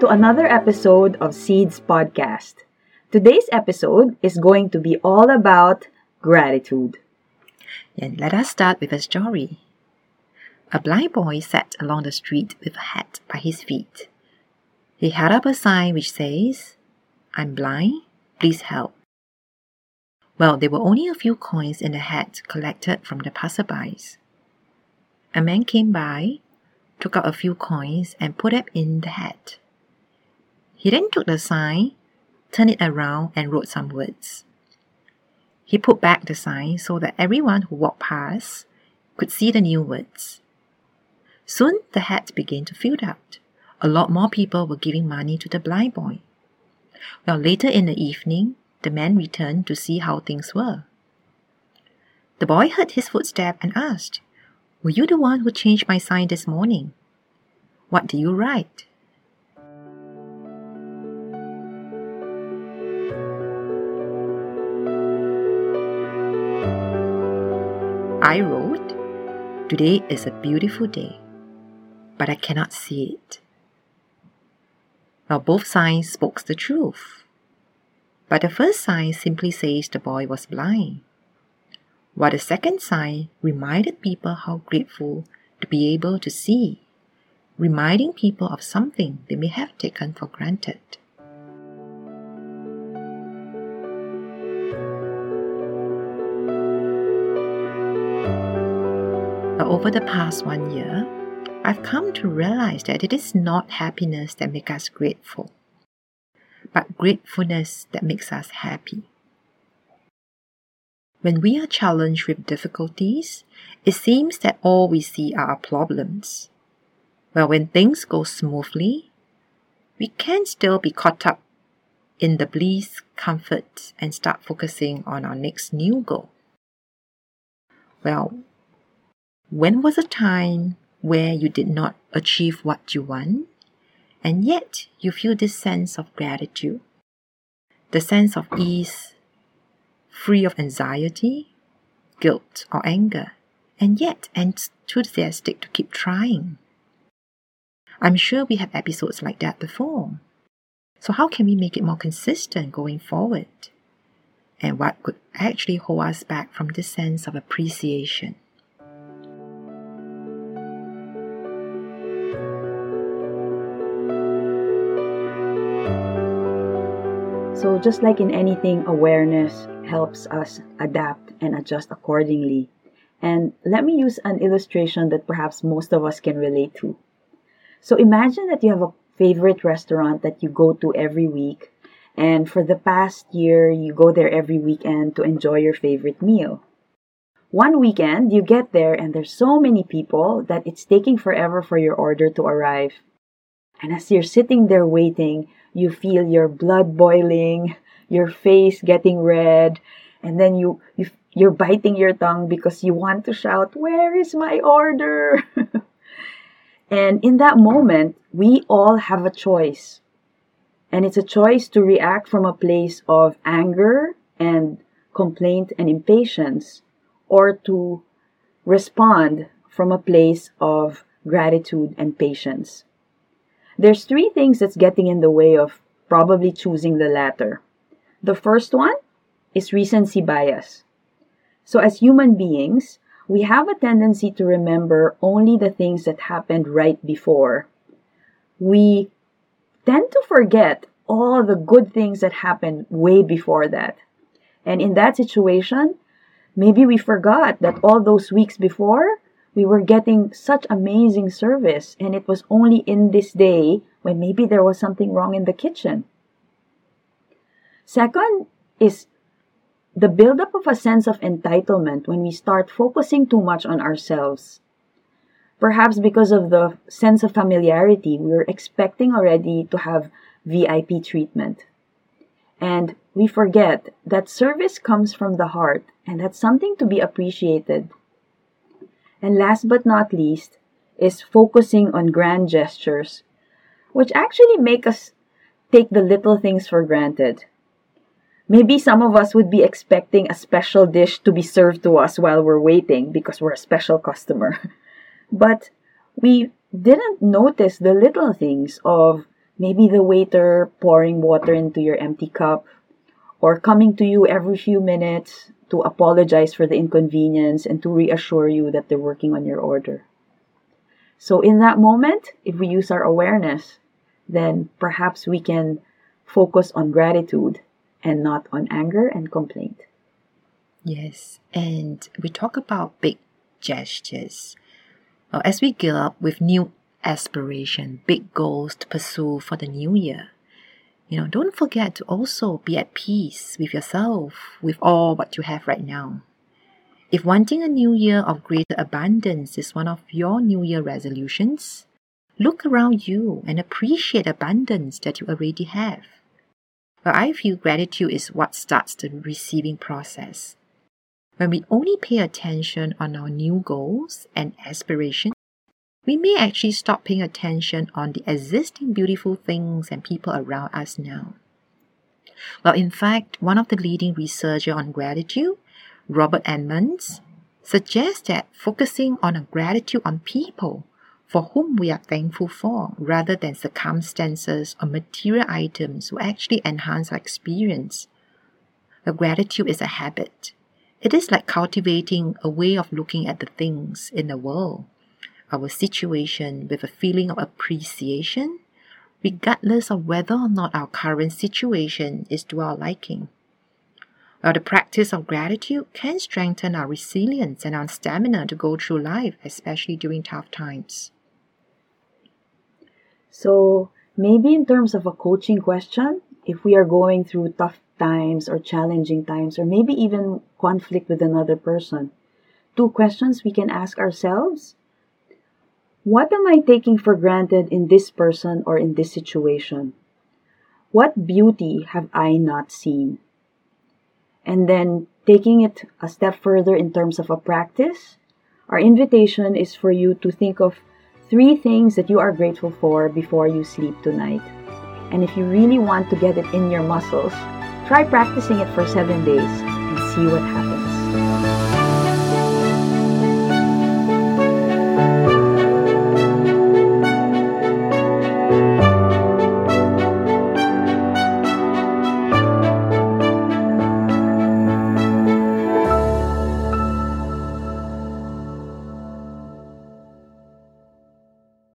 To another episode of Seeds Podcast. Today's episode is going to be all about gratitude. And let us start with a story. A blind boy sat along the street with a hat by his feet. He held up a sign which says, I'm blind, please help. Well, there were only a few coins in the hat collected from the passerbys. A man came by, took out a few coins, and put them in the hat. He then took the sign, turned it around, and wrote some words. He put back the sign so that everyone who walked past could see the new words. Soon the hat began to fill out. A lot more people were giving money to the blind boy. Well, later in the evening, the man returned to see how things were. The boy heard his footstep and asked, Were you the one who changed my sign this morning? What did you write? I wrote, Today is a beautiful day, but I cannot see it. Now, both signs spoke the truth. But the first sign simply says the boy was blind, while the second sign reminded people how grateful to be able to see, reminding people of something they may have taken for granted. But over the past one year, I've come to realize that it is not happiness that makes us grateful but gratefulness that makes us happy. When we are challenged with difficulties, it seems that all we see are our problems. Well, when things go smoothly, we can still be caught up in the bliss, comfort, and start focusing on our next new goal. Well, when was a time where you did not achieve what you want and yet you feel this sense of gratitude, the sense of ease, free of anxiety, guilt, or anger, and yet enthusiastic to keep trying. I'm sure we have episodes like that before. So, how can we make it more consistent going forward? And what could actually hold us back from this sense of appreciation? So, just like in anything, awareness helps us adapt and adjust accordingly. And let me use an illustration that perhaps most of us can relate to. So, imagine that you have a favorite restaurant that you go to every week, and for the past year, you go there every weekend to enjoy your favorite meal. One weekend, you get there, and there's so many people that it's taking forever for your order to arrive. And as you're sitting there waiting, you feel your blood boiling, your face getting red, and then you, you you're biting your tongue because you want to shout, "Where is my order?" and in that moment, we all have a choice. And it's a choice to react from a place of anger and complaint and impatience or to respond from a place of gratitude and patience. There's three things that's getting in the way of probably choosing the latter. The first one is recency bias. So, as human beings, we have a tendency to remember only the things that happened right before. We tend to forget all the good things that happened way before that. And in that situation, maybe we forgot that all those weeks before, we were getting such amazing service and it was only in this day when maybe there was something wrong in the kitchen. Second is the buildup of a sense of entitlement when we start focusing too much on ourselves. Perhaps because of the sense of familiarity, we're expecting already to have VIP treatment. And we forget that service comes from the heart and that's something to be appreciated and last but not least is focusing on grand gestures, which actually make us take the little things for granted. Maybe some of us would be expecting a special dish to be served to us while we're waiting because we're a special customer. but we didn't notice the little things of Maybe the waiter pouring water into your empty cup, or coming to you every few minutes to apologize for the inconvenience and to reassure you that they're working on your order. So, in that moment, if we use our awareness, then perhaps we can focus on gratitude and not on anger and complaint. Yes, and we talk about big gestures. As we gear up with new aspiration, big goals to pursue for the new year, you know, don't forget to also be at peace with yourself, with all what you have right now. If wanting a new year of greater abundance is one of your new year resolutions, look around you and appreciate the abundance that you already have. But I feel gratitude is what starts the receiving process. When we only pay attention on our new goals and aspirations, we may actually stop paying attention on the existing beautiful things and people around us now. Well, in fact, one of the leading researchers on gratitude, Robert Emmons, suggests that focusing on a gratitude on people for whom we are thankful for rather than circumstances or material items will actually enhance our experience. The gratitude is a habit. It is like cultivating a way of looking at the things in the world our situation with a feeling of appreciation, regardless of whether or not our current situation is to our liking. While the practice of gratitude can strengthen our resilience and our stamina to go through life, especially during tough times. So, maybe in terms of a coaching question, if we are going through tough times or challenging times, or maybe even conflict with another person, two questions we can ask ourselves what am I taking for granted in this person or in this situation? What beauty have I not seen? And then taking it a step further in terms of a practice, our invitation is for you to think of three things that you are grateful for before you sleep tonight. And if you really want to get it in your muscles, try practicing it for seven days and see what happens.